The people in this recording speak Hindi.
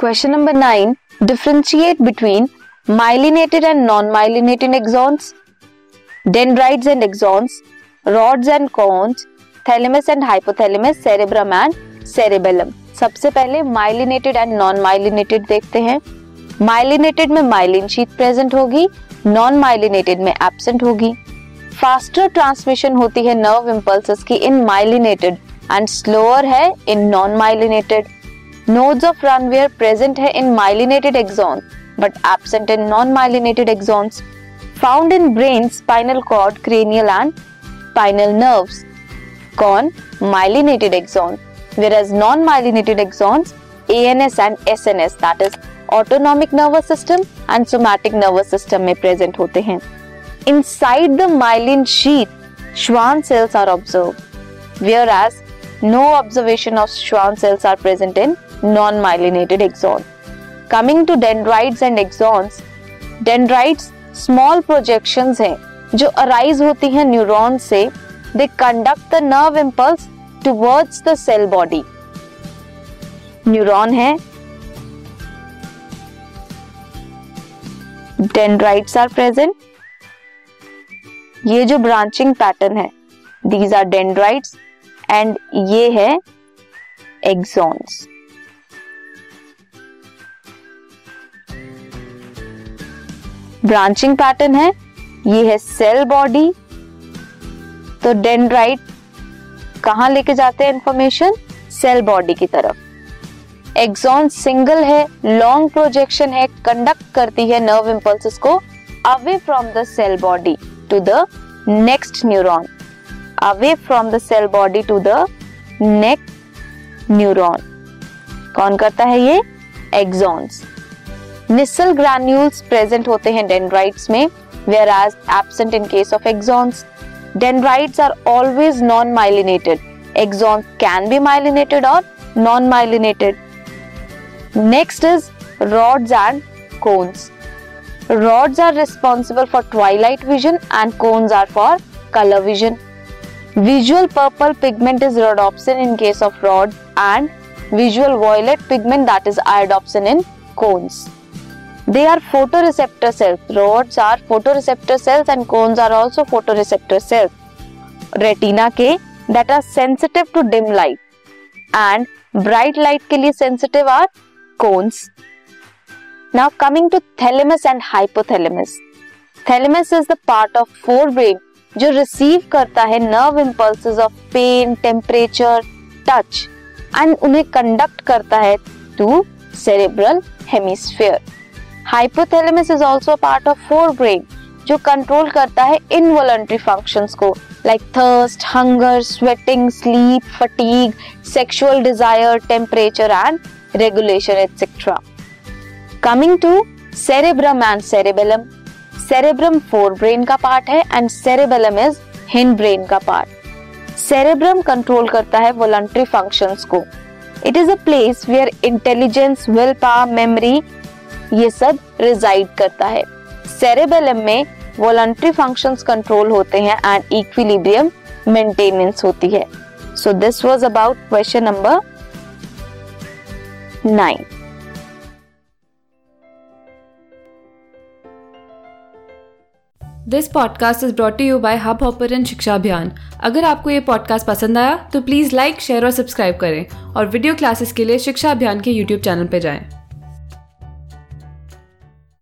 Question number nine differentiate between myelinated and non myelinated axons dendrites and axons rods and cones thalamus and hypothalamus cerebrum and cerebellum सबसे पहले माइलिनेटेड एंड नॉन माइलिनेटेड देखते हैं। माइलिनेटेड में माइलिन शीट प्रेजेंट होगी नॉन माइलिनेटेड में एब्सेंट होगी। फास्टर ट्रांसमिशन होती है नर्व इम्पल्स की इन माइलिनेटेड एंड स्लोअर है in non myelinated nodes of रनवेयर present है in myelinated axon but absent in non myelinated axons found in brain spinal cord cranial and spinal nerves कौन myelinated axon whereas non-myelinated axons ANS and SNS that is autonomic nervous system and somatic nervous system में present होते हैं inside the myelin sheath Schwann cells are observed whereas no observation of Schwann cells are present in non-myelinated axon coming to dendrites and axons dendrites small projections हैं, जो अराइज होती हैं न्यूरॉन से they conduct the nerve impulse towards the cell body neuron है डेंड्राइट्स आर प्रेजेंट ये जो ब्रांचिंग पैटर्न है दीज आर डेंड्राइट्स एंड ये है एक्सॉन्स ब्रांचिंग पैटर्न है, ये है सेल बॉडी। तो डेंड्राइट कहा लेके जाते हैं इंफॉर्मेशन सेल बॉडी की तरफ़। एक्सॉन सिंगल है लॉन्ग प्रोजेक्शन है कंडक्ट करती है नर्व इम्पल्स को away from the cell body to the next neuron away from the cell body to the next neuron कौन करता है ये? एक्सॉन्स निसल ग्रैन्यूल्स प्रेजेंट होते हैं डेंड्राइट्स में whereas absent in case of axons Dendrites are always non-myelinated. Axons can be myelinated or non-myelinated. Next is rods and cones. Rods are responsible for twilight vision and cones are for color vision. Visual purple pigment is rhodopsin in case of rods and visual violet pigment that is iodopsin in cones. They are photoreceptor cells rods are photoreceptor cells and cones are also photoreceptor cells retina के that are sensitive to dim light and bright light के लिए sensitive are cones now coming to thalamus and hypothalamus thalamus is the part of forebrain जो रिसीव करता है nerve impulses of pain temperature touch and उन्हें कंडक्ट करता है to cerebral hemisphere hypothalamus is also part of forebrain जो कंट्रोल करता है इनवॉलंटरी फ़ंक्शंस को like thirst hunger sweating sleep fatigue sexual desire temperature and regulation etcetera coming to cerebrum and cerebellum cerebrum forebrain का पार्ट है and cerebellum is hindbrain का पार्ट सेरेब्रम कंट्रोल करता है वॉलंटरी फ़ंक्शंस को. It is a place where intelligence willpower memory ये सब रिजाइड करता है। सेरेबेलम में वॉलंटरी फ़ंक्शंस कंट्रोल होते हैं एंड इक्विलिब्रियम मेंटेनेंस होती है। So this was about question number nine this podcast is brought you by Hubhopper Shiksha Abhiyan अगर आपको ये पॉडकास्ट पसंद आया तो प्लीज़ लाइक शेयर और सब्सक्राइब करें और वीडियो क्लासेस के लिए शिक्षा अभियान के यूट्यूब चैनल पर जाएँ।